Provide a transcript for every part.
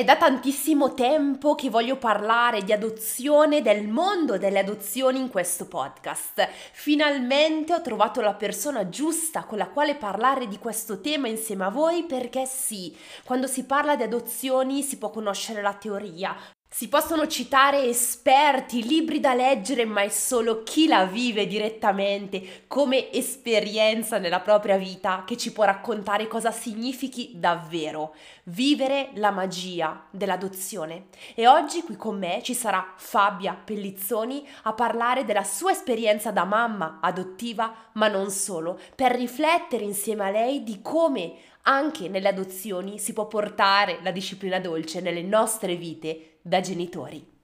È da tantissimo tempo che voglio parlare di adozione, del mondo delle adozioni in questo podcast. Finalmente ho trovato la persona giusta con la quale parlare di questo tema insieme a voi perché sì, quando si parla di adozioni si può conoscere la teoria, si possono citare esperti, libri da leggere, ma è solo chi la vive direttamente come esperienza nella propria vita che ci può raccontare cosa significhi davvero vivere la magia dell'adozione. E oggi qui con me ci sarà Fabia Pellizzoni a parlare della sua esperienza da mamma adottiva, ma non solo, per riflettere insieme a lei di come anche nelle adozioni si può portare la disciplina dolce nelle nostre vite da genitori.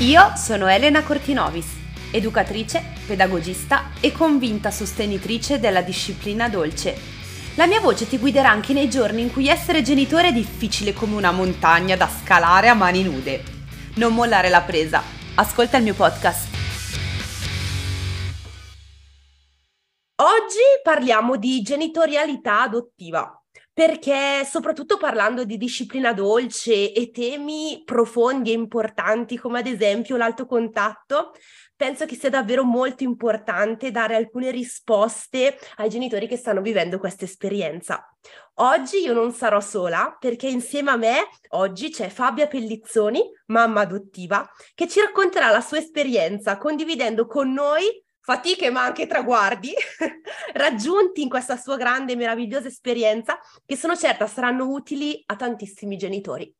Io sono Elena Cortinovis, educatrice, pedagogista e convinta sostenitrice della disciplina dolce. La mia voce ti guiderà anche nei giorni in cui essere genitore è difficile come una montagna da scalare a mani nude. Non mollare la presa. Ascolta il mio podcast. Oggi parliamo di genitorialità adottiva perché soprattutto parlando di disciplina dolce e temi profondi e importanti come ad esempio l'alto contatto, penso che sia davvero molto importante dare alcune risposte ai genitori che stanno vivendo questa esperienza. Oggi io non sarò sola perché insieme a me oggi c'è Fabia Pellizzoni, mamma adottiva, che ci racconterà la sua esperienza condividendo con noi fatiche ma anche traguardi raggiunti in questa sua grande e meravigliosa esperienza che sono certa saranno utili a tantissimi genitori.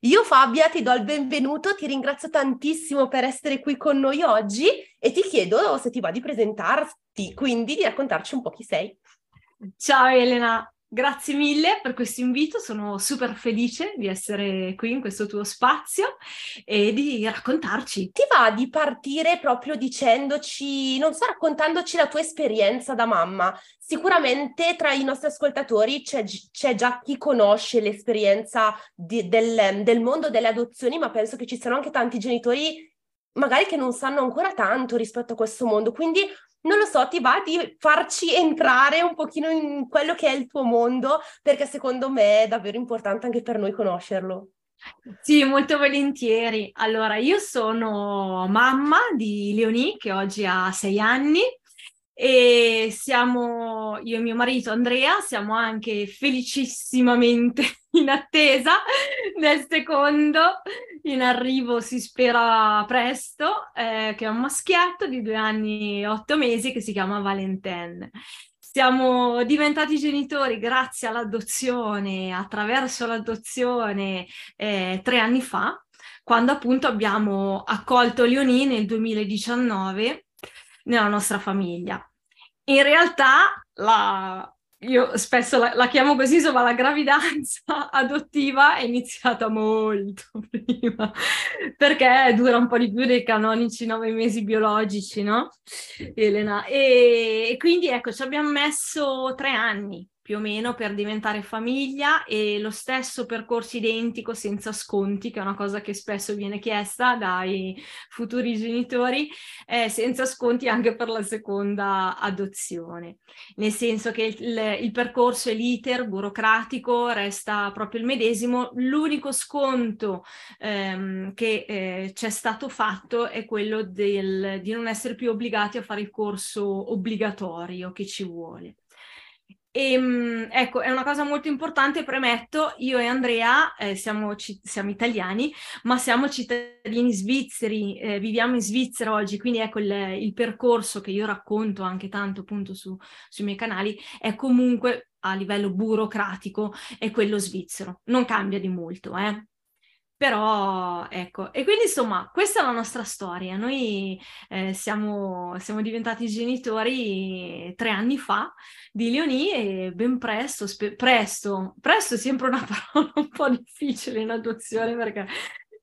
Io Fabia ti do il benvenuto, ti ringrazio tantissimo per essere qui con noi oggi e ti chiedo se ti va di presentarti, quindi di raccontarci un po' chi sei. Ciao Elena, Grazie mille per questo invito, sono super felice di essere qui in questo tuo spazio e di raccontarci. Ti va di partire proprio dicendoci, non so, raccontandoci la tua esperienza da mamma? Sicuramente tra i nostri ascoltatori c'è, c'è già chi conosce l'esperienza di, del, del mondo delle adozioni, ma penso che ci siano anche tanti genitori magari che non sanno ancora tanto rispetto a questo mondo. Quindi non lo so, ti va di farci entrare un pochino in quello che è il tuo mondo, perché secondo me è davvero importante anche per noi conoscerlo. Sì, molto volentieri. Allora, io sono mamma di Leonie, che oggi ha sei anni, e siamo, io e mio marito Andrea, siamo anche felicissimamente in attesa del secondo, in arrivo si spera presto, eh, che è un maschietto di due anni e otto mesi che si chiama Valentin. Siamo diventati genitori grazie all'adozione, attraverso l'adozione eh, tre anni fa, quando appunto abbiamo accolto Leonie nel 2019 nella nostra famiglia. In realtà la, io spesso la, la, chiamo così, insomma, la gravidanza adottiva è iniziata molto prima, perché dura un po' di più dei canonici nove mesi biologici, no? Elena. E, e quindi ecco, ci abbiamo messo tre anni più o meno per diventare famiglia e lo stesso percorso identico senza sconti, che è una cosa che spesso viene chiesta dai futuri genitori, eh, senza sconti anche per la seconda adozione. Nel senso che il, il percorso e l'iter burocratico resta proprio il medesimo, l'unico sconto ehm, che eh, c'è stato fatto è quello del, di non essere più obbligati a fare il corso obbligatorio che ci vuole. E, ehm, ecco, è una cosa molto importante, premetto, io e Andrea eh, siamo, ci, siamo, italiani, ma siamo cittadini svizzeri, eh, viviamo in Svizzera oggi, quindi ecco il, il, percorso che io racconto anche tanto appunto su, sui miei canali è comunque a livello burocratico è quello svizzero, non cambia di molto, eh. Però ecco, e quindi insomma, questa è la nostra storia. Noi eh, siamo, siamo, diventati genitori tre anni fa di Leonie e ben presto, spe- presto, presto è sempre una parola un po' difficile in adozione perché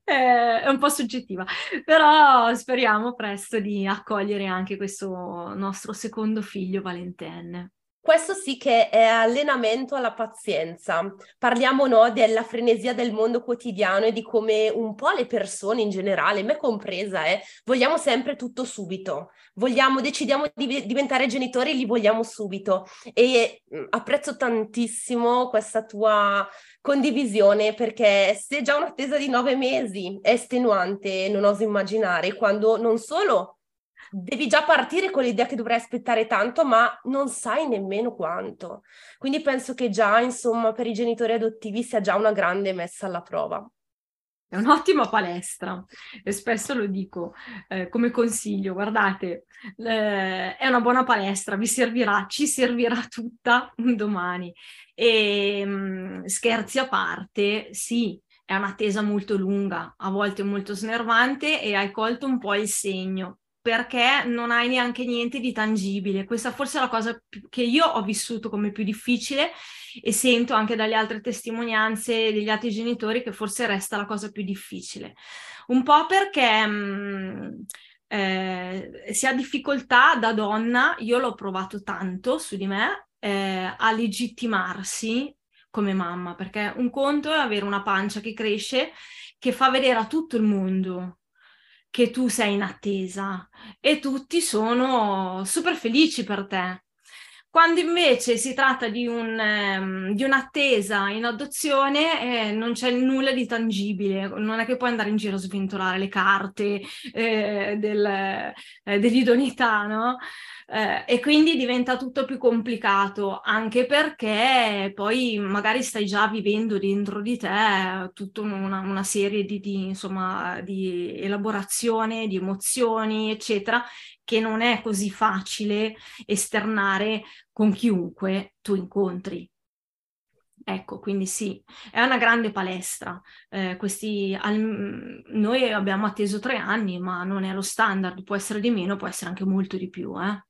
è un po' soggettiva, però speriamo presto di accogliere anche questo nostro secondo figlio Valentenne. Questo sì che è allenamento alla pazienza. Parliamo no, della frenesia del mondo quotidiano e di come un po' le persone in generale, me compresa, eh, vogliamo sempre tutto subito. Vogliamo, decidiamo di diventare genitori, li vogliamo subito. E mm, apprezzo tantissimo questa tua condivisione perché se già un'attesa di nove mesi è estenuante, non oso immaginare quando non solo devi già partire con l'idea che dovrai aspettare tanto, ma non sai nemmeno quanto. Quindi penso che già, insomma, per i genitori adottivi sia già una grande messa alla prova. È un'ottima palestra e spesso lo dico eh, come consiglio, guardate, eh, è una buona palestra, vi servirà, ci servirà tutta un domani. E mh, mm, scherzi a parte, sì, è un'attesa molto lunga, a volte molto snervante e hai colto un po' il segno perché non hai neanche niente di tangibile. Questa forse è la cosa che io ho vissuto come più difficile e sento anche dalle altre testimonianze degli altri genitori che forse resta la cosa più difficile. Un po' perché mh, mm, eh, si ha difficoltà da donna, io l'ho provato tanto su di me, eh, a legittimarsi come mamma, perché un conto è avere una pancia che cresce, che fa vedere a tutto il mondo che tu sei in attesa e tutti sono super felici per te. Quando invece si tratta di, un, um, di un'attesa in adozione, eh, non c'è nulla di tangibile, non è che puoi andare in giro a sventolare le carte eh, del, eh, dell'idoneità, no? Eh, e quindi diventa tutto più complicato, anche perché poi magari stai già vivendo dentro di te tutta una, una serie di, di, insomma, di elaborazione, di emozioni, eccetera, che non è così facile esternare con chiunque tu incontri. Ecco, quindi sì, è una grande palestra. Eh, questi, al, noi abbiamo atteso tre anni, ma non è lo standard, può essere di meno, può essere anche molto di più. Eh.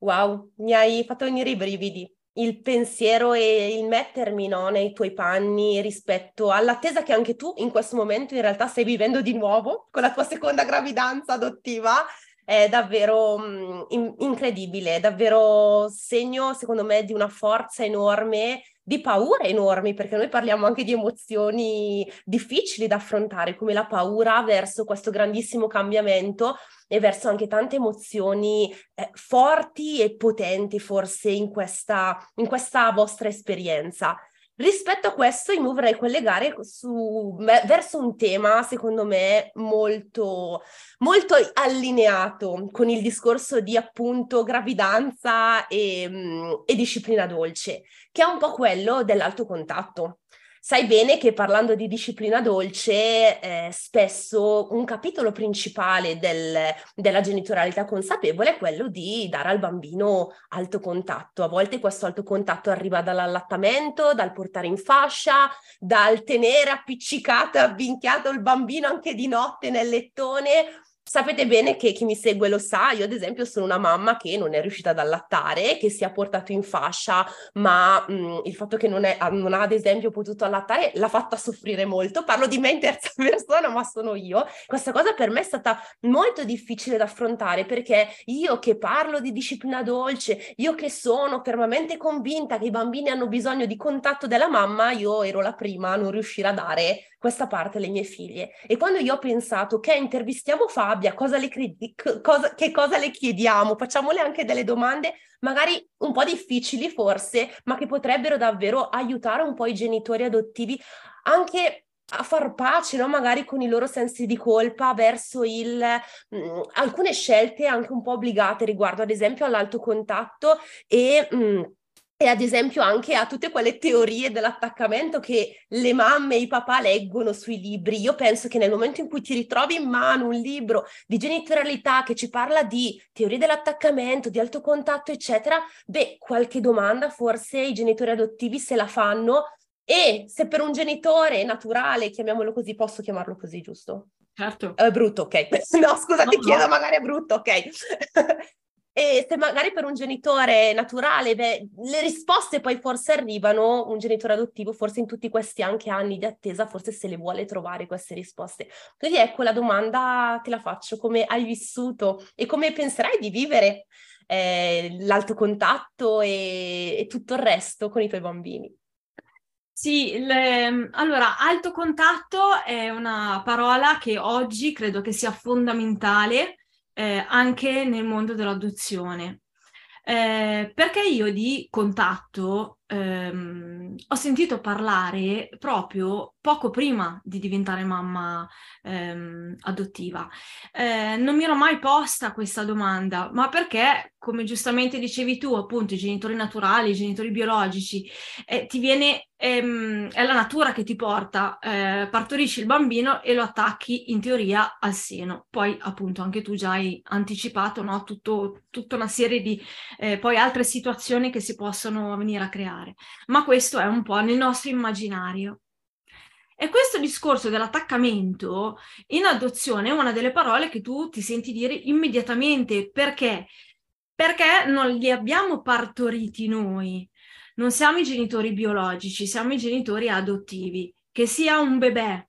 Wow, mi hai fatto venire i brividi. Il pensiero e il mettermi no, nei tuoi panni rispetto all'attesa che anche tu in questo momento in realtà stai vivendo di nuovo con la tua seconda gravidanza adottiva è davvero mh, in- incredibile, davvero segno secondo me di una forza enorme di paure enormi, perché noi parliamo anche di emozioni difficili da affrontare, come la paura verso questo grandissimo cambiamento e verso anche tante emozioni eh, forti e potenti forse in questa, in questa vostra esperienza. Rispetto a questo, io mi vorrei collegare su, verso un tema, secondo me, molto, molto allineato con il discorso di appunto gravidanza e, mm, e disciplina dolce, che è un po' quello dell'alto contatto. Sai bene che parlando di disciplina dolce, eh, spesso un capitolo principale del, della genitorialità consapevole è quello di dare al bambino alto contatto. A volte questo alto contatto arriva dall'allattamento, dal portare in fascia, dal tenere appiccicato e avvinchiato il bambino anche di notte nel lettone Sapete bene che chi mi segue lo sa, io ad esempio sono una mamma che non è riuscita ad allattare, che si è portato in fascia, ma mh, mm, il fatto che non, è, non, ha ad esempio potuto allattare l'ha fatta soffrire molto. Parlo di me in terza persona, ma sono io. Questa cosa per me è stata molto difficile da affrontare perché io che parlo di disciplina dolce, io che sono fermamente convinta che i bambini hanno bisogno di contatto della mamma, io ero la prima a non riuscire a dare questa parte alle mie figlie. E quando io ho pensato, ok, intervistiamo Fabia, cosa le credi- cosa, che cosa le chiediamo? Facciamole anche delle domande magari un po' difficili forse, ma che potrebbero davvero aiutare un po' i genitori adottivi anche a far pace, no? magari con i loro sensi di colpa verso il, mh, mm, alcune scelte anche un po' obbligate riguardo ad esempio all'alto contatto e mh, mm, e ad esempio anche a tutte quelle teorie dell'attaccamento che le mamme e i papà leggono sui libri. Io penso che nel momento in cui ti ritrovi in mano un libro di genitorialità che ci parla di teorie dell'attaccamento, di alto contatto, eccetera, beh, qualche domanda forse i genitori adottivi se la fanno e se per un genitore naturale, chiamiamolo così, posso chiamarlo così, giusto? Certo. È brutto, ok. No, scusa, no, ti chiedo, no. magari è brutto, ok. E se magari per un genitore naturale, beh, le risposte poi forse arrivano, un genitore adottivo forse in tutti questi anche anni di attesa, forse se le vuole trovare queste risposte. Quindi ecco la domanda te la faccio, come hai vissuto e come penserai di vivere eh, l'alto contatto e, e tutto il resto con i tuoi bambini. Sì, le, allora, alto contatto è una parola che oggi credo che sia fondamentale eh, anche nel mondo dell'adozione. Eh, perché io di contatto ehm, ho sentito parlare proprio poco prima di diventare mamma ehm, adottiva. Eh, non mi ero mai posta questa domanda, ma perché, come giustamente dicevi tu, appunto, i genitori naturali, i genitori biologici, eh, ti viene, ehm, è la natura che ti porta, eh, partorisci il bambino e lo attacchi in teoria al seno. Poi, appunto, anche tu già hai anticipato no? Tutto, tutta una serie di eh, poi altre situazioni che si possono venire a creare fare, ma questo è un po' nel nostro immaginario. E questo discorso dell'attaccamento in adozione è una delle parole che tu ti senti dire immediatamente perché? Perché non li abbiamo partoriti noi, non siamo i genitori biologici, siamo i genitori adottivi. Che sia un bebè,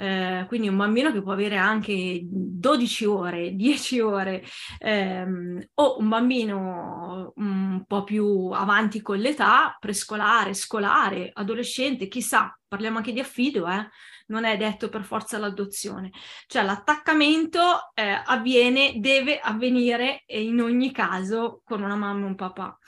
eh, quindi un bambino che può avere anche 12 ore, 10 ore, ehm, o un bambino un po' più avanti con l'età, prescolare, scolare, adolescente, chissà, parliamo anche di affido, eh? non è detto per forza l'adozione. Cioè l'attaccamento eh, avviene, deve avvenire in ogni caso con una mamma e un papà.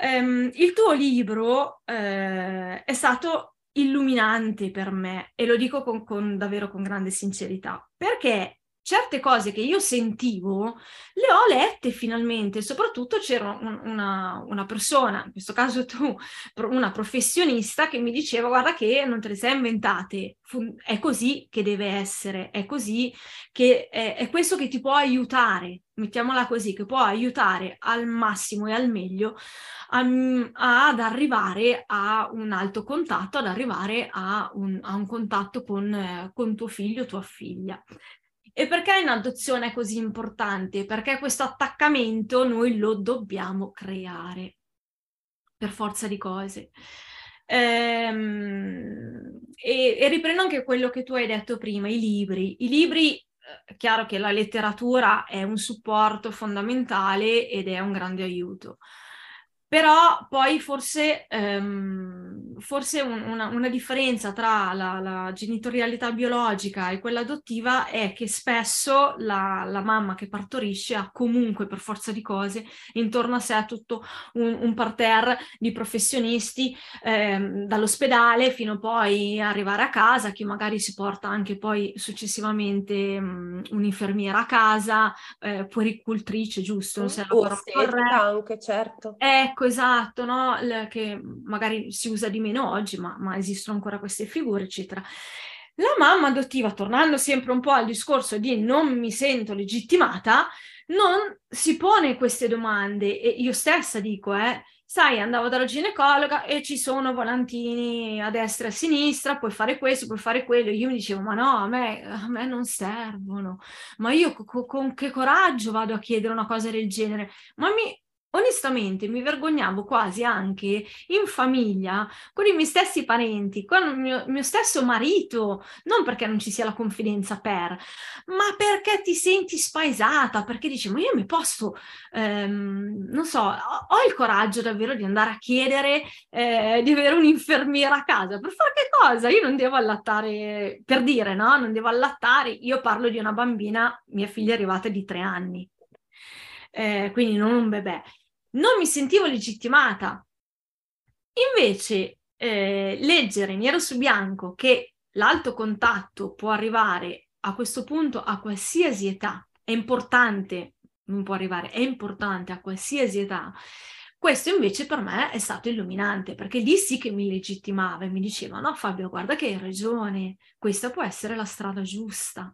Um, il tuo libro eh, è stato illuminante per me e lo dico con, con, davvero con grande sincerità, perché certe cose che io sentivo le ho lette finalmente, soprattutto c'era un, una, una, persona, in questo caso tu, una professionista che mi diceva guarda che non te le sei inventate, è così che deve essere, è così che è, è questo che ti può aiutare, mettiamola così, che può aiutare al massimo e al meglio a, ad arrivare a un alto contatto, ad arrivare a un, a un contatto con, eh, con tuo figlio tua figlia. E perché in adozione è così importante? Perché questo attaccamento noi lo dobbiamo creare per forza di cose. Ehm, e, e, riprendo anche quello che tu hai detto prima, i libri. I libri, eh, chiaro che la letteratura è un supporto fondamentale ed è un grande aiuto. Però poi forse, ehm, forse un, una, una, differenza tra la, la, genitorialità biologica e quella adottiva è che spesso la, la, mamma che partorisce ha comunque per forza di cose intorno a sé tutto un, un parterre di professionisti ehm, dall'ospedale fino poi arrivare a casa, chi magari si porta anche poi successivamente mh, un'infermiera a casa, eh, puericultrice, giusto? Non oh, sì, anche, certo. Ecco, Ecco, esatto, no? Che magari si usa di meno oggi, ma, ma esistono ancora queste figure, eccetera. La mamma adottiva, tornando sempre un po' al discorso di non mi sento legittimata, non si pone queste domande e io stessa dico, eh, sai, andavo dalla ginecologa e ci sono volantini a destra e a sinistra, puoi fare questo, puoi fare quello. Io mi dicevo, ma no, a me, a me non servono. Ma io co- con che coraggio vado a chiedere una cosa del genere? Ma mi, onestamente mi vergognavo quasi anche in famiglia con i miei stessi parenti, con il mio, mio, stesso marito, non perché non ci sia la confidenza per, ma perché ti senti spaesata, perché dici ma io mi posso, ehm, non so, ho, ho, il coraggio davvero di andare a chiedere eh, di avere un'infermiera a casa, per fare che cosa? Io non devo allattare, per dire no, non devo allattare, io parlo di una bambina, mia figlia è arrivata di tre anni. Eh, quindi non un bebè non mi sentivo legittimata. Invece, eh, leggere nero su bianco che l'alto contatto può arrivare a questo punto a qualsiasi età, è importante, non può arrivare, è importante a qualsiasi età. Questo invece per me è stato illuminante perché lì sì che mi legittimava e mi diceva no Fabio guarda che hai ragione, questa può essere la strada giusta.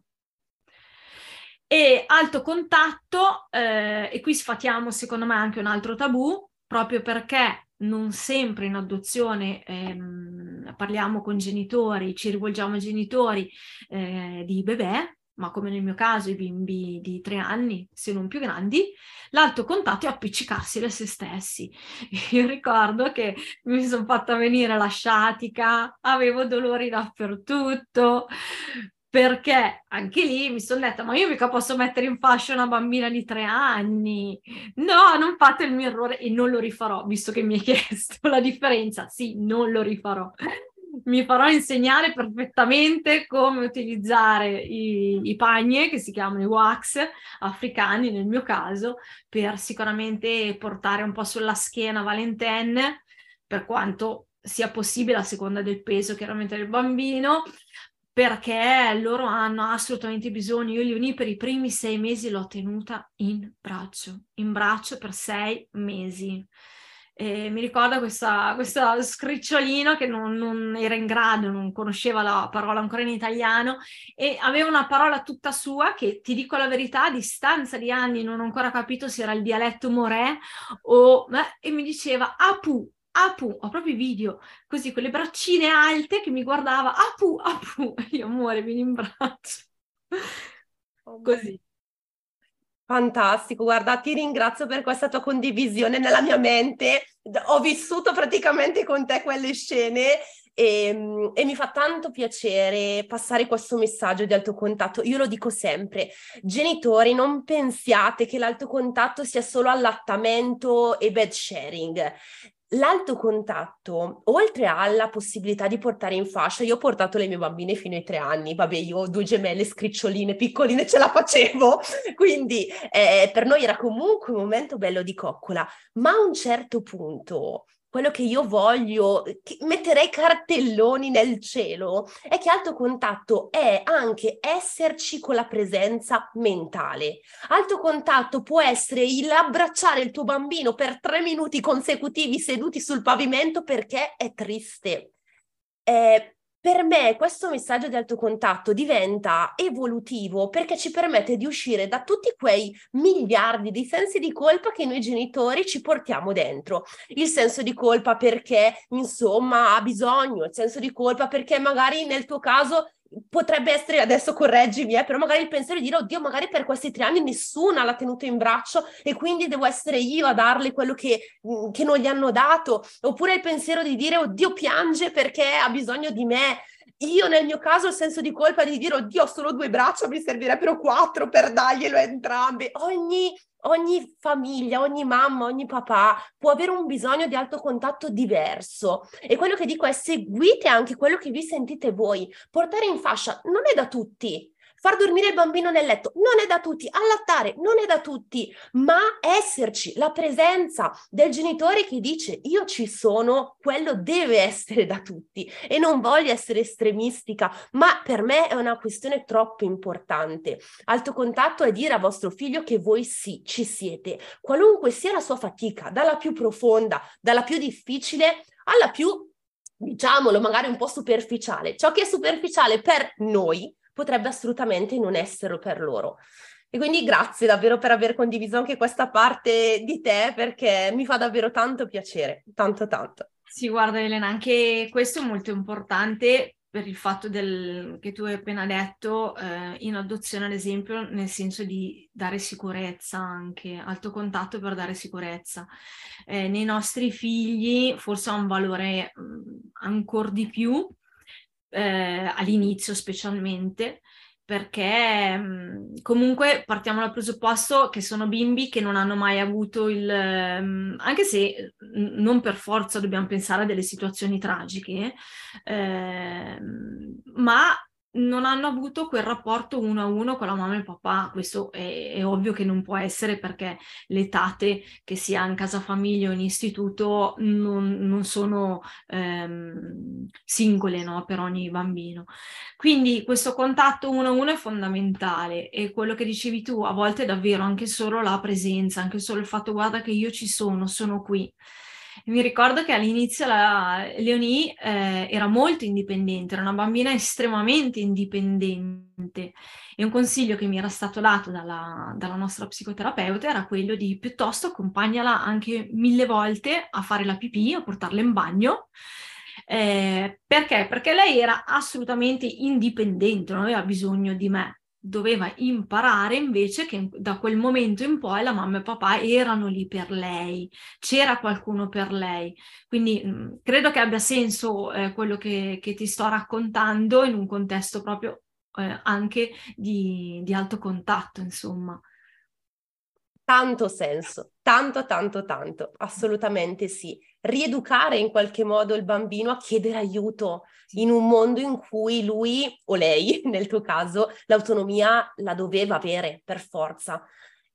E alto contatto, eh, e qui sfatiamo secondo me anche un altro tabù, proprio perché non sempre in adozione ehm, parliamo con genitori, ci rivolgiamo ai genitori eh, di bebè, ma come nel mio caso i bimbi di tre anni, se non più grandi, l'alto contatto è appiccicarsi da se stessi. Io ricordo che mi sono fatta venire la sciatica, avevo dolori dappertutto, perché anche lì mi sono detta, ma io mica posso mettere in fascia una bambina di tre anni. No, non fate il mio errore e non lo rifarò, visto che mi hai chiesto la differenza. Sì, non lo rifarò. Mi farò insegnare perfettamente come utilizzare i, i pagne, che si chiamano i wax africani nel mio caso, per sicuramente portare un po' sulla schiena Valentenne, per quanto sia possibile a seconda del peso chiaramente del bambino, perché loro hanno assolutamente bisogno. Io Leonie per i primi sei mesi l'ho tenuta in braccio, in braccio per sei mesi. E mi ricorda questa, questa scricciolino che non, non, era in grado, non conosceva la parola ancora in italiano e aveva una parola tutta sua che ti dico la verità, a distanza di anni non ho ancora capito se era il dialetto morè o... Eh, e mi diceva Apu, Apu, ho proprio i video, così con le braccine alte che mi guardava, Apu, Apu, e io amore, vieni in braccio. Oh, così. Fantastico, guarda, ti ringrazio per questa tua condivisione nella mia mente. Ho vissuto praticamente con te quelle scene e, ehm, e, mi fa tanto piacere passare questo messaggio di alto contatto. Io lo dico sempre, genitori, non pensiate che l'alto contatto sia solo allattamento e bed sharing. L'alto contatto, oltre alla possibilità di portare in fascia, io ho portato le mie bambine fino ai tre anni, vabbè io ho due gemelle scriccioline, piccoline, ce la facevo, quindi eh, per noi era comunque un momento bello di coccola, ma a un certo punto quello che io voglio, che metterei cartelloni nel cielo, è che alto contatto è anche esserci con la presenza mentale. Alto contatto può essere il abbracciare il tuo bambino per tre minuti consecutivi seduti sul pavimento perché è triste. Eh, per me questo messaggio di alto contatto diventa evolutivo perché ci permette di uscire da tutti quei miliardi di sensi di colpa che noi genitori ci portiamo dentro. Il senso di colpa perché, insomma, ha bisogno, il senso di colpa perché magari nel tuo caso potrebbe essere, adesso correggimi, eh, però magari il pensiero di dire, oddio, magari per questi tre anni nessuna l'ha tenuto in braccio e quindi devo essere io a darle quello che, che non gli hanno dato, oppure il pensiero di dire, oddio, piange perché ha bisogno di me. Io nel mio caso il senso di colpa di dire, oddio, ho solo due braccia, mi servirebbero quattro per darglielo entrambe. Ogni ogni famiglia, ogni mamma, ogni papà può avere un bisogno di alto contatto diverso. E quello che dico è seguite anche quello che vi sentite voi. Portare in fascia non è da tutti. Far dormire il bambino nel letto. Non è da tutti, allattare non è da tutti, ma esserci, la presenza del genitore che dice io ci sono, quello deve essere da tutti. E non voglio essere estremistica, ma per me è una questione troppo importante. Alto contatto è dire a vostro figlio che voi sì, ci siete, qualunque sia la sua fatica, dalla più profonda, dalla più difficile alla più diciamolo, magari un po' superficiale. Ciò che è superficiale per noi potrebbe assolutamente non esserlo per loro. E quindi grazie davvero per aver condiviso anche questa parte di te perché mi fa davvero tanto piacere, tanto tanto. Sì, guarda Elena, anche questo è molto importante per il fatto del, che tu hai appena detto eh, in adozione, ad esempio, nel senso di dare sicurezza anche, alto contatto per dare sicurezza. Eh, nei nostri figli forse ha un valore ancora di più eh, all'inizio specialmente, perché comunque partiamo dal presupposto che sono bimbi che non hanno mai avuto il... Anche se non per forza dobbiamo pensare a delle situazioni tragiche, eh, ma non hanno avuto quel rapporto uno a uno con la mamma e il papà. Questo è, è, ovvio che non può essere perché le tate, che sia in casa famiglia o in istituto, non, non sono ehm, singole no, per ogni bambino. Quindi questo contatto uno a uno è fondamentale e quello che dicevi tu, a volte davvero anche solo la presenza, anche solo il fatto guarda che io ci sono, sono qui. Mi ricordo che all'inizio la Leonie eh, era molto indipendente, era una bambina estremamente indipendente e un consiglio che mi era stato dato dalla, dalla nostra psicoterapeuta era quello di piuttosto accompagnala anche mille volte a fare la pipì, a portarla in bagno. Eh, perché? Perché lei era assolutamente indipendente, non aveva bisogno di me doveva imparare invece che da quel momento in poi la mamma e papà erano lì per lei, c'era qualcuno per lei. Quindi mh, mm, credo che abbia senso eh, quello che, che, ti sto raccontando in un contesto proprio eh, anche di, di alto contatto, insomma. Tanto senso, tanto, tanto, tanto, assolutamente sì. Rieducare in qualche modo il bambino a chiedere aiuto in un mondo in cui lui o lei, nel tuo caso, l'autonomia la doveva avere per forza.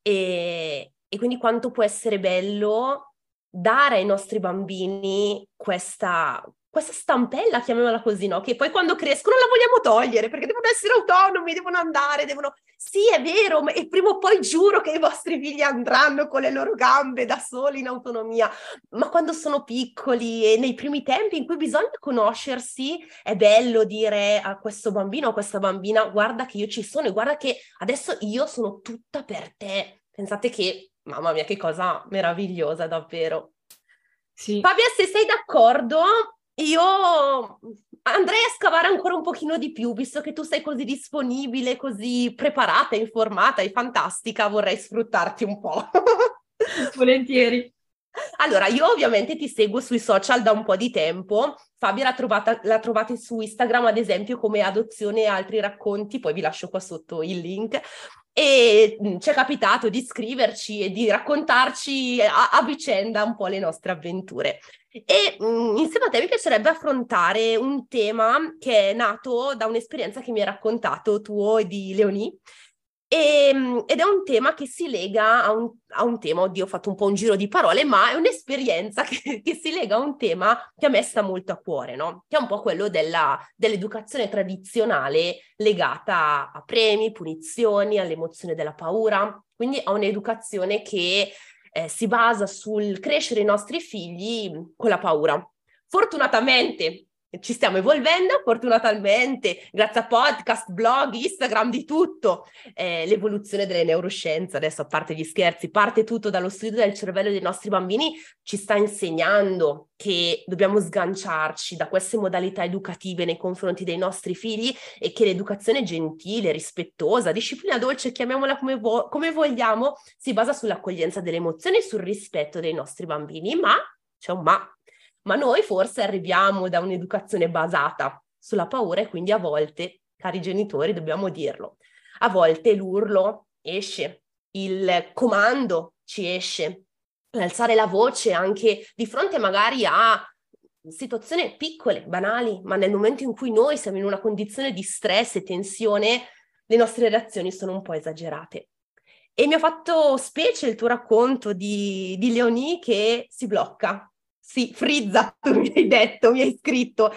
E, e quindi quanto può essere bello dare ai nostri bambini questa, questa stampella, chiamiamola così, no? Che poi quando crescono la vogliamo togliere perché devono essere autonomi, devono andare, devono... Sì, è vero, ma e prima o poi giuro che i vostri figli andranno con le loro gambe da soli in autonomia, ma quando sono piccoli e nei primi tempi in cui bisogna conoscersi, è bello dire a questo bambino o a questa bambina guarda che io ci sono e guarda che adesso io sono tutta per te. Pensate che, mamma mia, che cosa meravigliosa davvero. Sì. Fabia, se sei d'accordo, io andrei a scavare ancora un pochino di più, visto che tu sei così disponibile, così preparata, informata e fantastica, vorrei sfruttarti un po'. Volentieri. Allora, io ovviamente ti seguo sui social da un po' di tempo. Fabia la, trovata, la trovate su Instagram, ad esempio, come adozione e altri racconti, poi vi lascio qua sotto il link e ci è capitato di scriverci e di raccontarci a, a vicenda un po' le nostre avventure. E mh, insieme a te mi piacerebbe affrontare un tema che è nato da un'esperienza che mi hai raccontato tuo e di Leonie e, ehm, ed è un tema che si lega a un, a un, tema, oddio ho fatto un po' un giro di parole, ma è un'esperienza che, che, si lega a un tema che a me sta molto a cuore, no? Che è un po' quello della, dell'educazione tradizionale legata a premi, punizioni, all'emozione della paura, quindi a un'educazione che eh, si basa sul crescere i nostri figli con la paura. Fortunatamente ci stiamo evolvendo fortunatamente grazie a podcast, blog, Instagram, di tutto. Eh, l'evoluzione delle neuroscienze, adesso a parte gli scherzi, parte tutto dallo studio del cervello dei nostri bambini, ci sta insegnando che dobbiamo sganciarci da queste modalità educative nei confronti dei nostri figli e che l'educazione gentile, rispettosa, disciplina dolce, chiamiamola come, vo- come vogliamo, si basa sull'accoglienza delle emozioni e sul rispetto dei nostri bambini. Ma c'è un ma ma noi forse arriviamo da un'educazione basata sulla paura e quindi a volte, cari genitori, dobbiamo dirlo, a volte l'urlo esce, il comando ci esce, l'alzare la voce anche di fronte magari a situazioni piccole, banali, ma nel momento in cui noi siamo in una condizione di stress e tensione, le nostre reazioni sono un po' esagerate. E mi ha fatto specie il tuo racconto di, di Leonie che si blocca, sì, frizza, tu mi hai detto, mi hai scritto.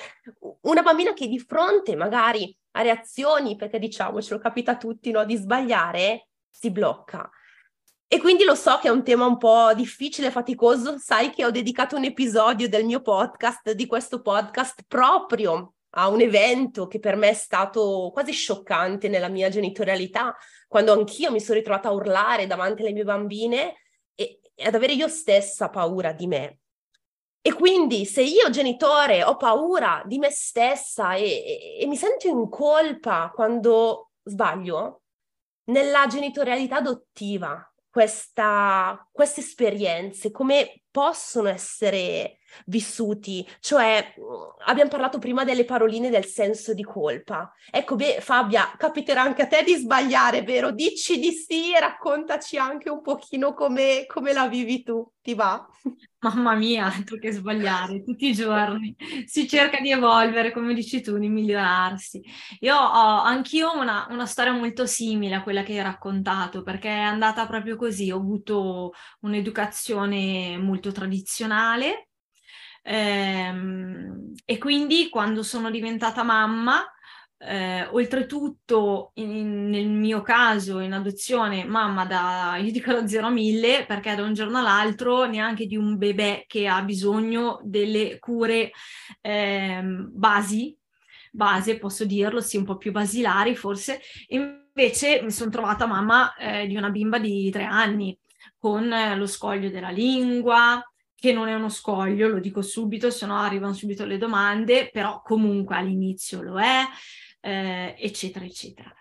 Una bambina che di fronte magari a reazioni, perché diciamocelo, capita a tutti, no, di sbagliare, si blocca. E quindi lo so che è un tema un po' difficile, faticoso, sai che ho dedicato un episodio del mio podcast, di questo podcast, proprio a un evento che per me è stato quasi scioccante nella mia genitorialità, quando anch'io mi sono ritrovata a urlare davanti alle mie bambine e, e ad avere io stessa paura di me. E quindi se io genitore ho paura di me stessa e, e, e mi sento in colpa quando sbaglio, nella genitorialità adottiva, questa, queste esperienze, come possono essere vissuti? Cioè, abbiamo parlato prima delle paroline del senso di colpa. Ecco, beh, Fabia, capiterà anche a te di sbagliare, vero? Dici di sì e raccontaci anche un pochino come, come la vivi tu. Ti va? Mamma mia, altro che sbagliare, tutti i giorni si cerca di evolvere, come dici tu, di migliorarsi. Io ho anch'io una, una storia molto simile a quella che hai raccontato, perché è andata proprio così. Ho avuto un'educazione molto tradizionale ehm, e quindi quando sono diventata mamma eh, oltretutto, in, nel mio caso, in adozione, mamma da, io dico da 0 a 1000, perché da un giorno all'altro neanche di un bebè che ha bisogno delle cure eh, basi, base, posso dirlo, sì, un po' più basilari forse. Invece mi sono trovata mamma eh, di una bimba di tre anni, con lo scoglio della lingua, che non è uno scoglio, lo dico subito, se no arrivano subito le domande, però comunque all'inizio lo è, eh, eccetera, eccetera.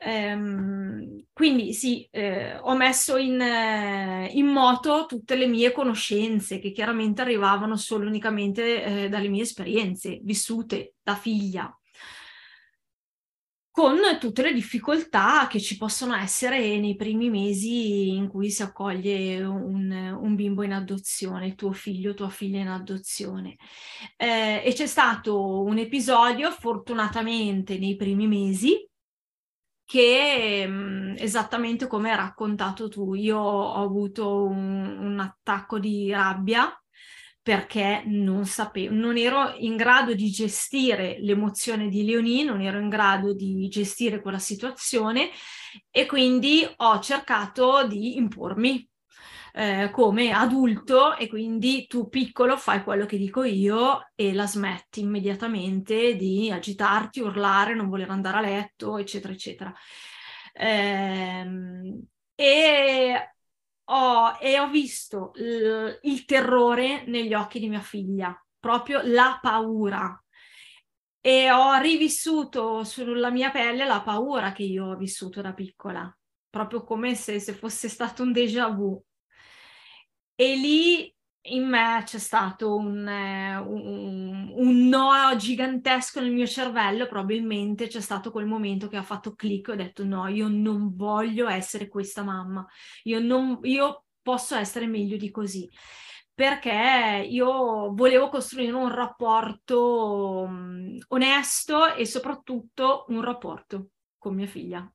Um, quindi sì, eh, ho messo in, eh, in, moto tutte le mie conoscenze che chiaramente arrivavano solo unicamente eh, dalle mie esperienze vissute da figlia. Con tutte le difficoltà che ci possono essere nei primi mesi in cui si accoglie un, un bimbo in adozione, tuo figlio, tua figlia in adozione. Eh, e c'è stato un episodio, fortunatamente nei primi mesi, che mh, esattamente come hai raccontato tu, io ho avuto un, un attacco di rabbia perché non sapevo, non ero in grado di gestire l'emozione di Leonie, non ero in grado di gestire quella situazione e quindi ho cercato di impormi eh, come adulto e quindi tu piccolo fai quello che dico io e la smetti immediatamente di agitarti, urlare, non voler andare a letto, eccetera, eccetera. Eh, e ho, e ho visto l- il terrore negli occhi di mia figlia, proprio la paura. E ho rivissuto sulla mia pelle la paura che io ho vissuto da piccola, proprio come se, se fosse stato un déjà vu. E lì in me c'è stato un, eh, un, un, no gigantesco nel mio cervello, probabilmente c'è stato quel momento che ha fatto click e ho detto no, io non voglio essere questa mamma, io, non, io posso essere meglio di così. Perché io volevo costruire un rapporto um, onesto e soprattutto un rapporto con mia figlia,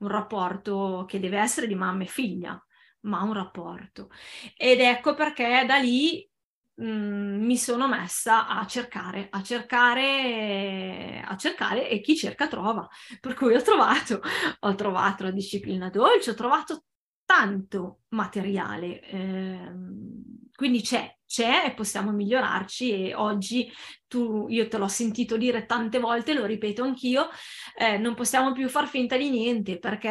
un rapporto che deve essere di mamma e figlia, ma un rapporto. Ed ecco perché da lì mh, mm, mi sono messa a cercare, a cercare, a cercare e chi cerca trova. Per cui ho trovato, ho trovato la disciplina dolce, ho trovato tanto materiale. Eh, quindi c'è, c'è e possiamo migliorarci e oggi tu, io te l'ho sentito dire tante volte, lo ripeto anch'io, eh, non possiamo più far finta di niente perché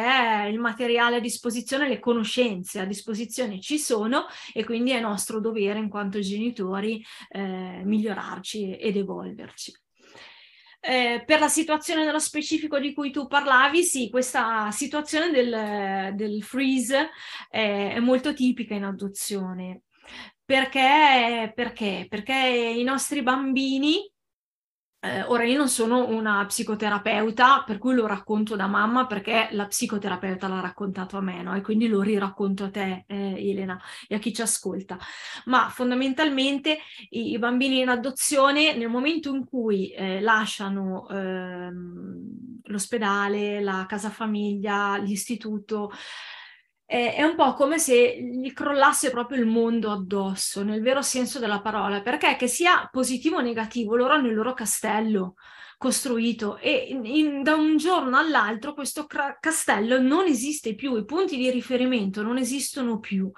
il materiale a disposizione, le conoscenze a disposizione ci sono e quindi è nostro dovere in quanto genitori eh, migliorarci ed evolverci. Eh, per la situazione nello specifico di cui tu parlavi, sì, questa situazione del, del freeze è, è molto tipica in adozione. Perché? Perché? Perché i nostri bambini eh, ora io non sono una psicoterapeuta, per cui lo racconto da mamma perché la psicoterapeuta l'ha raccontato a me, no? E quindi lo riracconto a te, eh, Elena, e a chi ci ascolta. Ma fondamentalmente i, i bambini in adozione, nel momento in cui eh, lasciano ehm, l'ospedale, la casa famiglia, l'istituto, è un po' come se gli crollasse proprio il mondo addosso, nel vero senso della parola, perché che sia positivo o negativo, loro hanno il loro castello costruito e in, in, da un giorno all'altro questo cra- castello non esiste più, i punti di riferimento non esistono più.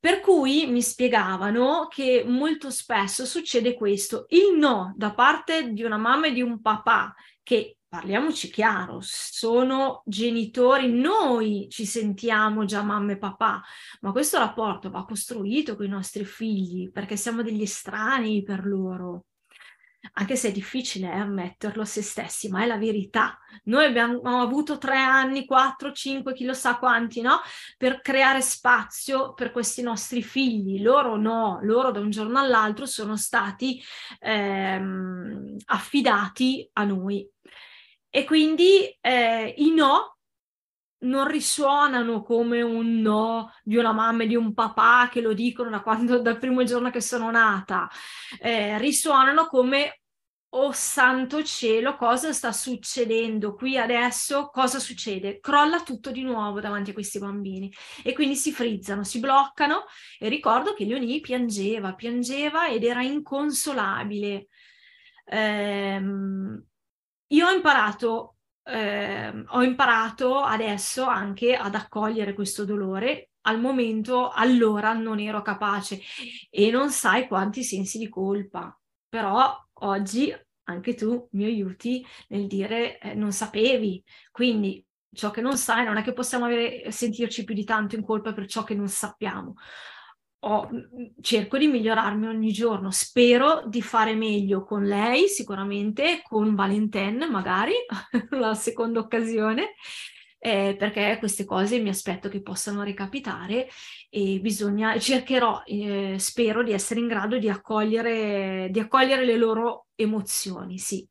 Per cui mi spiegavano che molto spesso succede questo, il no da parte di una mamma e di un papà che parliamoci chiaro, sono genitori, noi ci sentiamo già mamma e papà, ma questo rapporto va costruito con i nostri figli perché siamo degli estranei per loro. Anche se è difficile eh, ammetterlo a se stessi, ma è la verità. Noi abbiamo avuto tre anni, quattro, cinque, chi lo sa quanti, no? Per creare spazio per questi nostri figli. Loro no, loro da un giorno all'altro sono stati ehm, affidati a noi e quindi eh, i no non risuonano come un no di una mamma e di un papà che lo dicono da quando, dal primo giorno che sono nata, eh, risuonano come oh santo cielo, cosa sta succedendo qui adesso? Cosa succede? Crolla tutto di nuovo davanti a questi bambini e quindi si frizzano, si bloccano e ricordo che Leonie piangeva, piangeva ed era inconsolabile. Ehm, io ho imparato, eh, ho imparato adesso anche ad accogliere questo dolore. Al momento, allora non ero capace e non sai quanti sensi di colpa. Però oggi anche tu mi aiuti nel dire eh, non sapevi. Quindi ciò che non sai non è che possiamo avere, sentirci più di tanto in colpa per ciò che non sappiamo ho, cerco di migliorarmi ogni giorno, spero di fare meglio con lei sicuramente, con Valentin magari, la seconda occasione, eh, perché queste cose mi aspetto che possano ricapitare e bisogna, cercherò, eh, spero di essere in grado di accogliere, di accogliere le loro emozioni, sì.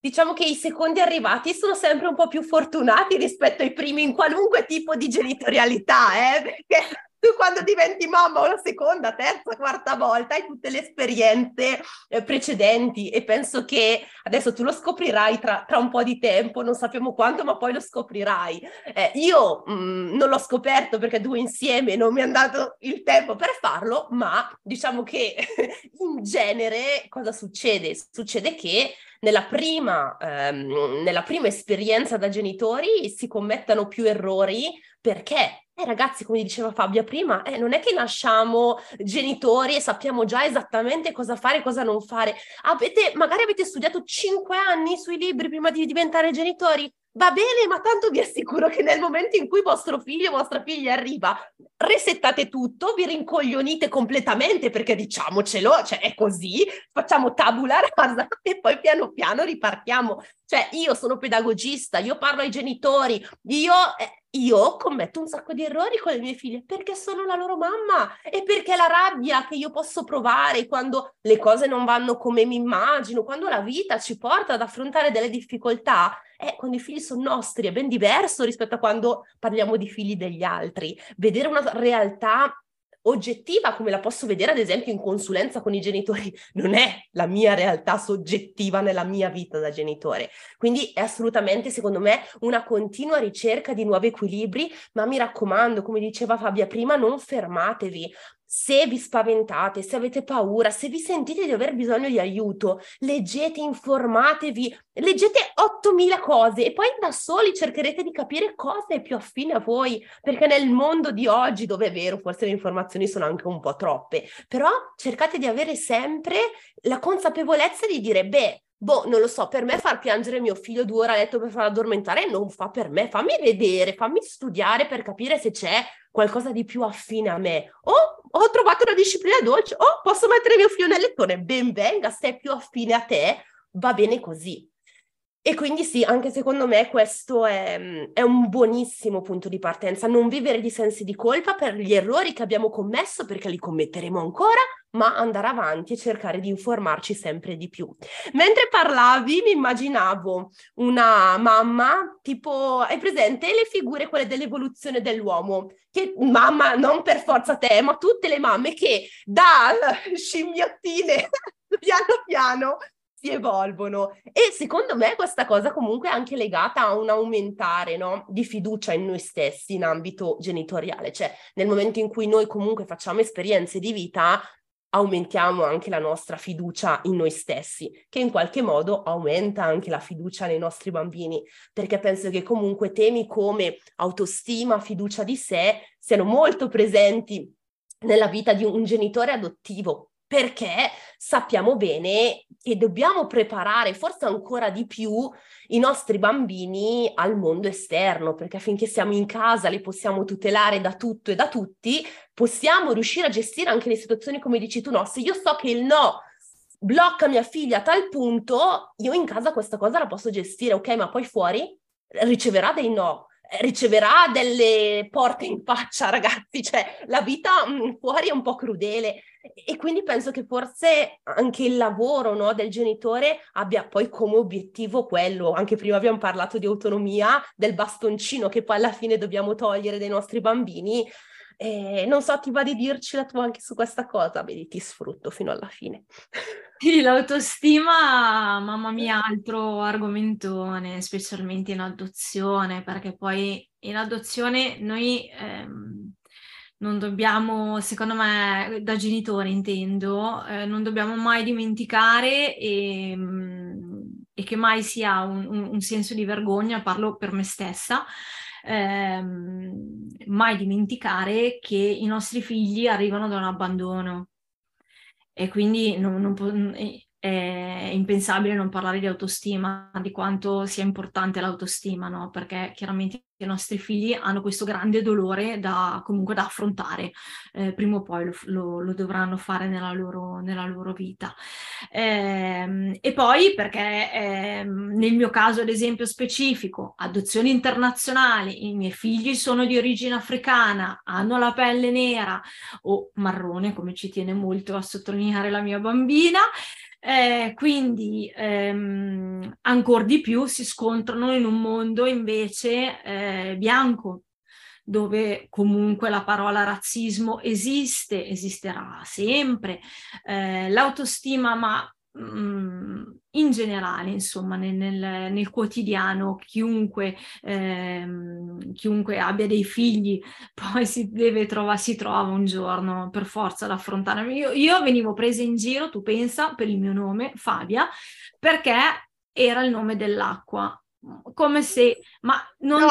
diciamo che i secondi arrivati sono sempre un po' più fortunati rispetto ai primi in qualunque tipo di genitorialità, eh? perché tu quando diventi mamma una seconda, terza, quarta volta hai tutte le esperienze eh, precedenti e penso che adesso tu lo scoprirai tra, tra, un po' di tempo, non sappiamo quanto, ma poi lo scoprirai. Eh, io mh, mm, non l'ho scoperto perché due insieme non mi è dato il tempo per farlo, ma diciamo che in genere cosa succede? Succede che nella prima, ehm, nella prima esperienza da genitori si commettano più errori perché eh, ragazzi, come diceva Fabia prima, eh, non è che nasciamo genitori e sappiamo già esattamente cosa fare e cosa non fare. Avete, magari avete studiato cinque anni sui libri prima di diventare genitori. Va bene, ma tanto vi assicuro che nel momento in cui vostro figlio o vostra figlia arriva, resettate tutto, vi rincoglionite completamente perché diciamocelo, cioè è così, facciamo tabula rasa e poi piano piano ripartiamo. Cioè io sono pedagogista, io parlo ai genitori, io... Eh, io commetto un sacco di errori con le mie figlie perché sono la loro mamma e perché la rabbia che io posso provare quando le cose non vanno come mi immagino, quando la vita ci porta ad affrontare delle difficoltà, eh, quando i figli sono nostri è ben diverso rispetto a quando parliamo di figli degli altri. Vedere una realtà oggettiva come la posso vedere ad esempio in consulenza con i genitori, non è la mia realtà soggettiva nella mia vita da genitore. Quindi è assolutamente, secondo me, una continua ricerca di nuovi equilibri, ma mi raccomando, come diceva Fabia prima, non fermatevi, se vi spaventate, se avete paura, se vi sentite di aver bisogno di aiuto, leggete, informatevi, leggete 8000 cose e poi da soli cercherete di capire cosa è più affine a voi, perché nel mondo di oggi, dove è vero, forse le informazioni sono anche un po' troppe, però cercate di avere sempre la consapevolezza di dire, beh, Boh, non lo so, per me far piangere mio figlio due ore a letto per farlo addormentare non fa per me. Fammi vedere, fammi studiare per capire se c'è qualcosa di più affine a me. O ho trovato una disciplina dolce, o posso mettere mio figlio nel lettore, ben venga, se è più affine a te, va bene così. E quindi sì, anche secondo me questo è, è, un buonissimo punto di partenza, non vivere di sensi di colpa per gli errori che abbiamo commesso, perché li commetteremo ancora, ma andare avanti e cercare di informarci sempre di più. Mentre parlavi mi immaginavo una mamma, tipo, hai presente le figure, quelle dell'evoluzione dell'uomo? Che mamma, non per forza te, ma tutte le mamme che da scimmiottine piano piano si evolvono. E secondo me questa cosa comunque è anche legata a un aumentare no, di fiducia in noi stessi in ambito genitoriale, cioè nel momento in cui noi comunque facciamo esperienze di vita aumentiamo anche la nostra fiducia in noi stessi, che in qualche modo aumenta anche la fiducia nei nostri bambini, perché penso che comunque temi come autostima, fiducia di sé siano molto presenti nella vita di un genitore adottivo, perché sappiamo bene che dobbiamo preparare forse ancora di più i nostri bambini al mondo esterno, perché finché siamo in casa li possiamo tutelare da tutto e da tutti, possiamo riuscire a gestire anche le situazioni come dici tu, no, se io so che il no blocca mia figlia a tal punto, io in casa questa cosa la posso gestire, ok, ma poi fuori riceverà dei no, riceverà delle porte in faccia, ragazzi, cioè la vita mm, fuori è un po' crudele e quindi penso che forse anche il lavoro no, del genitore abbia poi come obiettivo quello, anche prima abbiamo parlato di autonomia, del bastoncino che poi alla fine dobbiamo togliere dai nostri bambini. Eh, non so, ti va di dirci la tua anche su questa cosa? Vedi, ti sfrutto fino alla fine. Sì, l'autostima, mamma mia, altro argomentone, specialmente in adozione, perché poi in adozione noi ehm, non dobbiamo, secondo me, da genitori intendo, eh, non dobbiamo mai dimenticare e, ehm, e che mai sia un, un, un, senso di vergogna, parlo per me stessa, ehm, mai dimenticare che i nostri figli arrivano da un abbandono. E quindi non, non, è impensabile non parlare di autostima, di quanto sia importante l'autostima, no? Perché chiaramente i nostri figli hanno questo grande dolore da, comunque da affrontare, eh, prima o poi lo, lo, lo, dovranno fare nella loro, nella loro vita. Eh, e poi perché eh, nel mio caso, ad esempio specifico, adozioni internazionali, i miei figli sono di origine africana, hanno la pelle nera o marrone, come ci tiene molto a sottolineare la mia bambina, Eh, quindi ehm, ancora di più si scontrano in un mondo invece eh, bianco, dove comunque la parola razzismo esiste, esisterà sempre, eh, l'autostima, ma in generale, insomma, nel, nel, nel quotidiano, chiunque, ehm, chiunque, abbia dei figli poi si deve trovare, si trova un giorno per forza ad affrontare. Io, io venivo presa in giro, tu pensa, per il mio nome, Fabia, perché era il nome dell'acqua. Come se, ma non, no,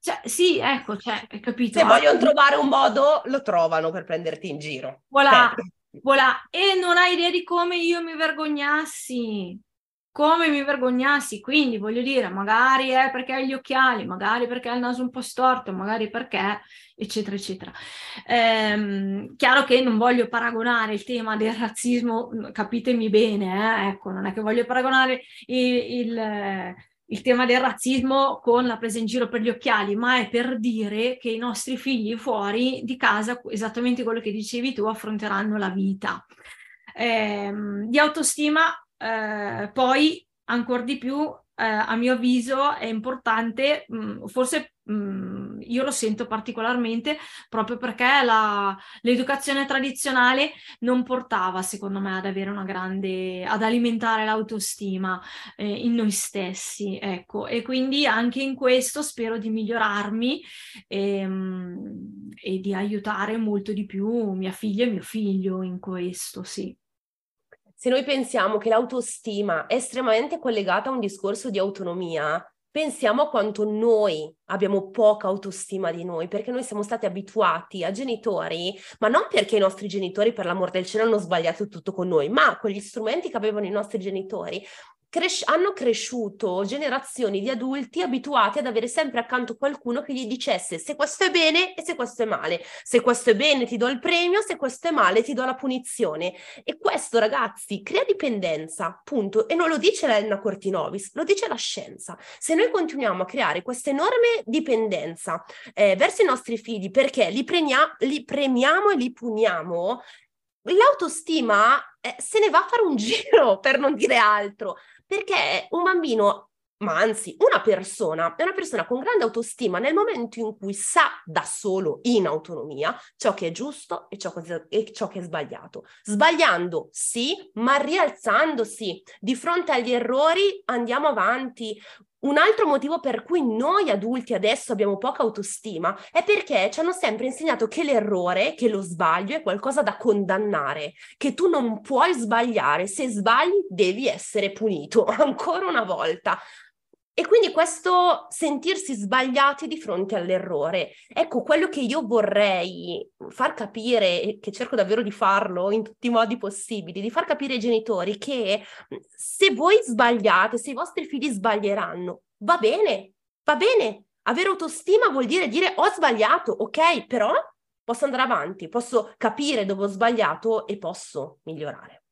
cioè, sì, ecco, cioè, hai capito? Se vogliono trovare un modo, lo trovano per prenderti in giro. Voilà. Certo. Voilà. E non hai idea di come io mi vergognassi, come mi vergognassi. Quindi voglio dire, magari è perché hai gli occhiali, magari perché hai il naso un po' storto, magari perché, eccetera, eccetera. Ehm, chiaro che non voglio paragonare il tema del razzismo, capitemi bene, eh? ecco, non è che voglio paragonare il, il il tema del razzismo con la presa in giro per gli occhiali, ma è per dire che i nostri figli fuori di casa, esattamente quello che dicevi tu, affronteranno la vita. Eh, di autostima, eh, poi ancora di più, eh, a mio avviso, è importante, mh, mm, forse mh, mm, io lo sento particolarmente proprio perché la, l'educazione tradizionale non portava, secondo me, ad avere una grande, ad alimentare l'autostima eh, in noi stessi, ecco, e quindi anche in questo spero di migliorarmi e, ehm, e di aiutare molto di più mia figlia e mio figlio in questo, sì. Se noi pensiamo che l'autostima è estremamente collegata a un discorso di autonomia, pensiamo a quanto noi abbiamo poca autostima di noi, perché noi siamo stati abituati a genitori, ma non perché i nostri genitori, per l'amor del cielo, hanno sbagliato tutto con noi, ma con gli strumenti che avevano i nostri genitori, cres- hanno cresciuto generazioni di adulti abituati ad avere sempre accanto qualcuno che gli dicesse se questo è bene e se questo è male, se questo è bene ti do il premio, se questo è male ti do la punizione. E questo, ragazzi, crea dipendenza, punto. E non lo dice Elena Cortinovis, lo dice la scienza. Se noi continuiamo a creare questa enorme dipendenza eh, verso i nostri figli perché li, premia- li premiamo e li puniamo, l'autostima eh, se ne va a fare un giro, per non dire altro perché un bambino ma anzi una persona è una persona con grande autostima nel momento in cui sa da solo, in autonomia, ciò che è giusto e ciò che, e ciò che è sbagliato. Sbagliando sì, ma rialzandosi. Di fronte agli errori andiamo avanti. Un altro motivo per cui noi adulti adesso abbiamo poca autostima è perché ci hanno sempre insegnato che l'errore, che lo sbaglio è qualcosa da condannare, che tu non puoi sbagliare, se sbagli devi essere punito ancora una volta. E quindi questo sentirsi sbagliati di fronte all'errore. Ecco, quello che io vorrei far capire, che cerco davvero di farlo in tutti i modi possibili, di far capire ai genitori che se voi sbagliate, se i vostri figli sbaglieranno, va bene, va bene. Avere autostima vuol dire dire ho sbagliato, ok, però posso andare avanti, posso capire dove ho sbagliato e posso migliorare.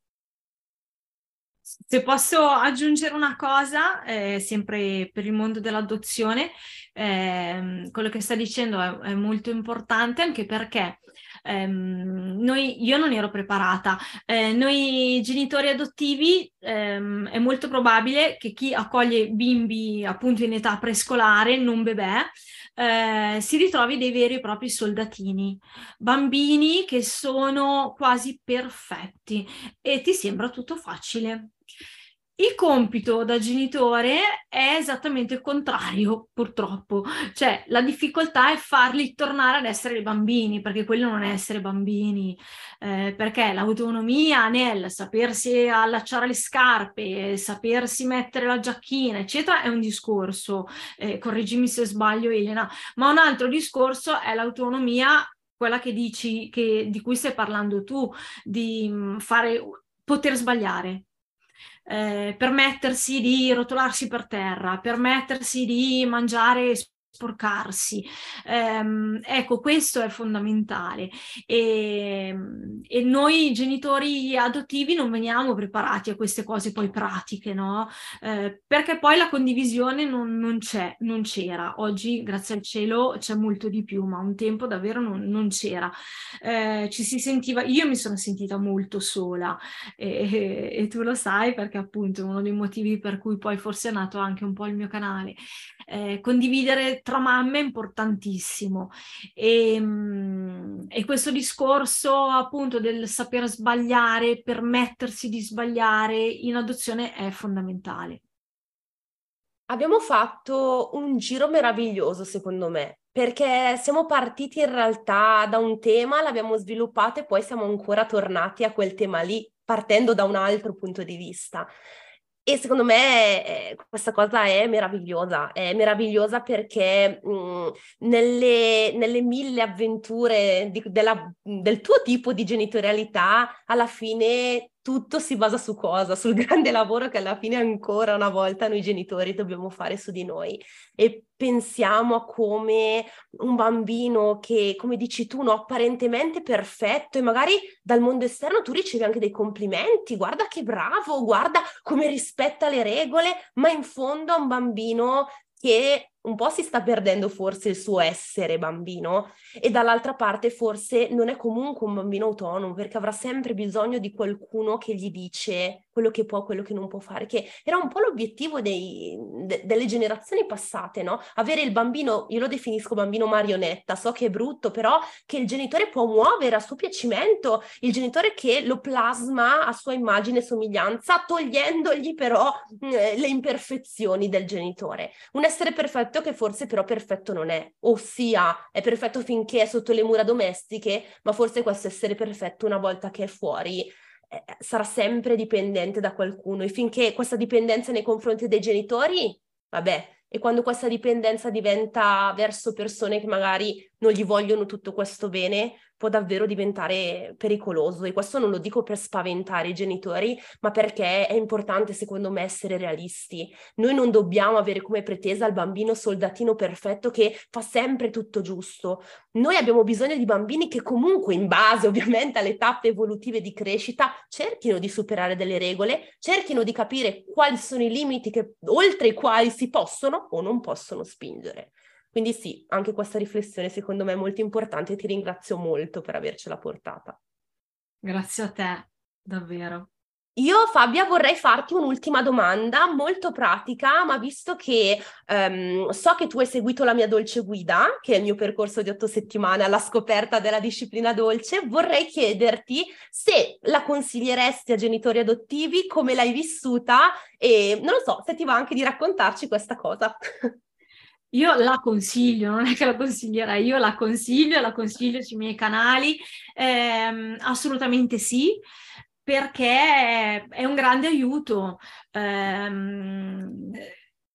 Se posso aggiungere una cosa, eh, sempre per il mondo dell'adozione, eh, quello che sta dicendo è, è molto importante anche perché ehm, noi, io non ero preparata. Eh, noi genitori adottivi ehm, è molto probabile che chi accoglie bimbi appunto in età prescolare, non bebè, eh, si ritrovi dei veri e propri soldatini, bambini che sono quasi perfetti e ti sembra tutto facile. Il compito da genitore è esattamente il contrario, purtroppo. Cioè, la difficoltà è farli tornare ad essere bambini, perché quello non è essere bambini, eh, perché l'autonomia nel sapersi allacciare le scarpe, sapersi mettere la giacchina, eccetera, è un discorso, eh, correggimi se sbaglio Elena, ma un altro discorso è l'autonomia quella che dici, che, di cui stai parlando tu, di mm, fare, poter sbagliare, eh, permettersi di rotolarsi per terra, permettersi di mangiare sporcarsi. Ehm, ecco, questo è fondamentale. E, e, noi genitori adottivi non veniamo preparati a queste cose poi pratiche, no? Eh, perché poi la condivisione non, non, c'è, non c'era. Oggi, grazie al cielo, c'è molto di più, ma un tempo davvero non, non c'era. Eh, ci si sentiva, io mi sono sentita molto sola e, e, tu lo sai perché appunto è uno dei motivi per cui poi forse è nato anche un po' il mio canale. Eh, condividere tra mamme è importantissimo e, mm, e questo discorso appunto del saper sbagliare, permettersi di sbagliare in adozione è fondamentale. Abbiamo fatto un giro meraviglioso, secondo me, perché siamo partiti in realtà da un tema, l'abbiamo sviluppato e poi siamo ancora tornati a quel tema lì, partendo da un altro punto di vista. E secondo me eh, questa cosa è meravigliosa, è meravigliosa perché mh, nelle, nelle, mille avventure di, della, del tuo tipo di genitorialità, alla fine tutto si basa su cosa? Sul grande lavoro che alla fine ancora una volta noi genitori dobbiamo fare su di noi. E pensiamo a come un bambino che, come dici tu, no, apparentemente perfetto e magari dal mondo esterno tu ricevi anche dei complimenti, guarda che bravo, guarda come rispetta le regole, ma in fondo è un bambino che un po' si sta perdendo forse il suo essere bambino e dall'altra parte forse non è comunque un bambino autonomo perché avrà sempre bisogno di qualcuno che gli dice quello che può, quello che non può fare, che era un po' l'obiettivo dei, de, delle generazioni passate, no? Avere il bambino, io lo definisco bambino marionetta, so che è brutto, però che il genitore può muovere a suo piacimento, il genitore che lo plasma a sua immagine e somiglianza, togliendogli però eh, le imperfezioni del genitore. Un essere perfetto perfetto che forse però perfetto non è, ossia è perfetto finché è sotto le mura domestiche, ma forse questo essere perfetto una volta che è fuori eh, sarà sempre dipendente da qualcuno. E finché questa dipendenza nei confronti dei genitori, vabbè, e quando questa dipendenza diventa verso persone che magari non gli vogliono tutto questo bene, può davvero diventare pericoloso e questo non lo dico per spaventare i genitori, ma perché è importante secondo me essere realisti. Noi non dobbiamo avere come pretesa il bambino soldatino perfetto che fa sempre tutto giusto. Noi abbiamo bisogno di bambini che comunque in base ovviamente alle tappe evolutive di crescita cerchino di superare delle regole, cerchino di capire quali sono i limiti che, oltre i quali si possono o non possono spingere. Quindi sì, anche questa riflessione secondo me è molto importante e ti ringrazio molto per avercela portata. Grazie a te, davvero. Io, Fabia, vorrei farti un'ultima domanda molto pratica, ma visto che um, so che tu hai seguito la mia dolce guida, che è il mio percorso di otto settimane alla scoperta della disciplina dolce, vorrei chiederti se la consiglieresti a genitori adottivi, come l'hai vissuta e non lo so, se ti va anche di raccontarci questa cosa. Io la consiglio, non è che la consiglierei, io la consiglio, la consiglio sui miei canali, ehm, assolutamente sì, perché è un grande aiuto. Ehm,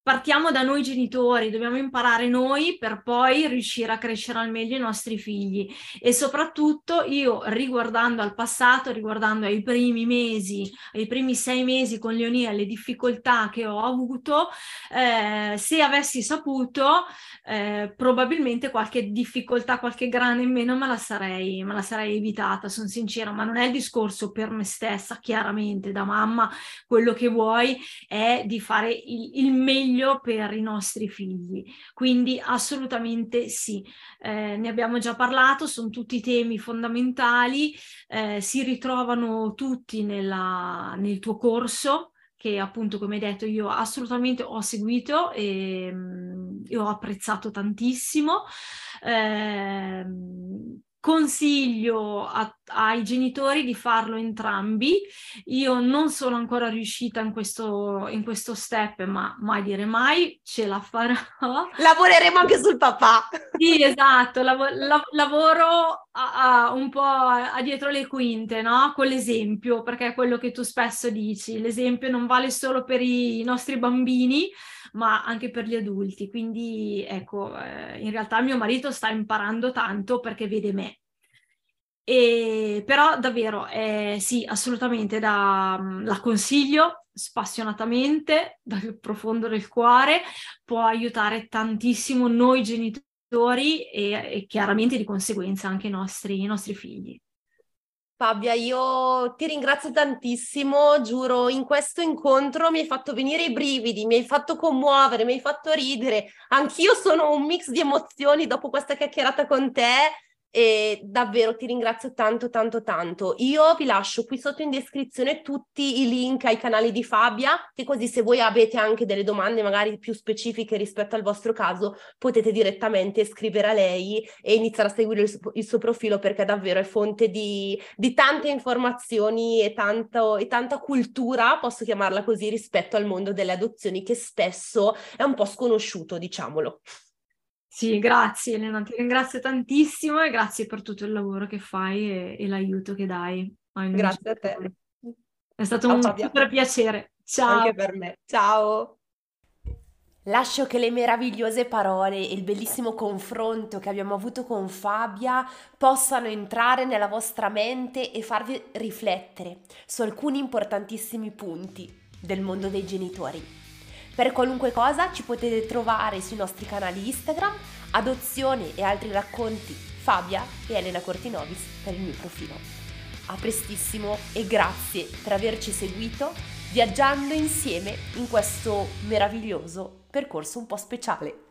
partiamo da noi genitori, dobbiamo imparare noi per poi riuscire a crescere al meglio i nostri figli. E soprattutto io riguardando al passato, riguardando ai primi mesi, ai primi sei mesi con Leonia, le difficoltà che ho avuto, eh, se avessi saputo eh, probabilmente qualche difficoltà, qualche grana in meno me la sarei, me la sarei evitata, sono sincera, ma non è il discorso per me stessa, chiaramente da mamma quello che vuoi è di fare il, il meglio meglio per i nostri figli. Quindi assolutamente sì, eh, ne abbiamo già parlato, sono tutti temi fondamentali, eh, si ritrovano tutti nella, nel tuo corso che appunto come hai detto io assolutamente ho seguito e, mm, e ho apprezzato tantissimo. Eh, consiglio a, ai genitori di farlo entrambi. Io non sono ancora riuscita in questo, in questo step, ma mai dire mai, ce la farò. Lavoreremo anche sul papà. Sì, esatto, lav- lav- lavoro a, a un po' a, dietro le quinte, no? Con l'esempio, perché è quello che tu spesso dici, l'esempio non vale solo per i nostri bambini, ma anche per gli adulti. Quindi ecco, eh, in realtà mio marito sta imparando tanto perché vede me. E, però davvero, eh, sì, assolutamente da, la consiglio spassionatamente dal profondo del cuore, può aiutare tantissimo noi genitori e, e chiaramente di conseguenza anche i nostri, i nostri figli. Fabia, io ti ringrazio tantissimo, giuro, in questo incontro mi hai fatto venire i brividi, mi hai fatto commuovere, mi hai fatto ridere. Anch'io sono un mix di emozioni dopo questa chiacchierata con te e davvero ti ringrazio tanto, tanto, tanto. Io vi lascio qui sotto in descrizione tutti i link ai canali di Fabia, che così se voi avete anche delle domande magari più specifiche rispetto al vostro caso, potete direttamente scrivere a lei e iniziare a seguire il suo, il suo profilo perché davvero è fonte di, di tante informazioni e, tanto, e tanta cultura, posso chiamarla così, rispetto al mondo delle adozioni che spesso è un po' sconosciuto, diciamolo. Sì, grazie Elena, ti ringrazio tantissimo e grazie per tutto il lavoro che fai e, e l'aiuto che dai. Grazie a te. È stato Ciao, un Fabia. super piacere. Ciao. Anche per me. Ciao. Lascio che le meravigliose parole e il bellissimo confronto che abbiamo avuto con Fabia possano entrare nella vostra mente e farvi riflettere su alcuni importantissimi punti del mondo dei genitori. Per qualunque cosa ci potete trovare sui nostri canali Instagram, adozione e altri racconti Fabia e Elena Cortinovis per il mio profilo. A prestissimo e grazie per averci seguito viaggiando insieme in questo meraviglioso percorso un po' speciale.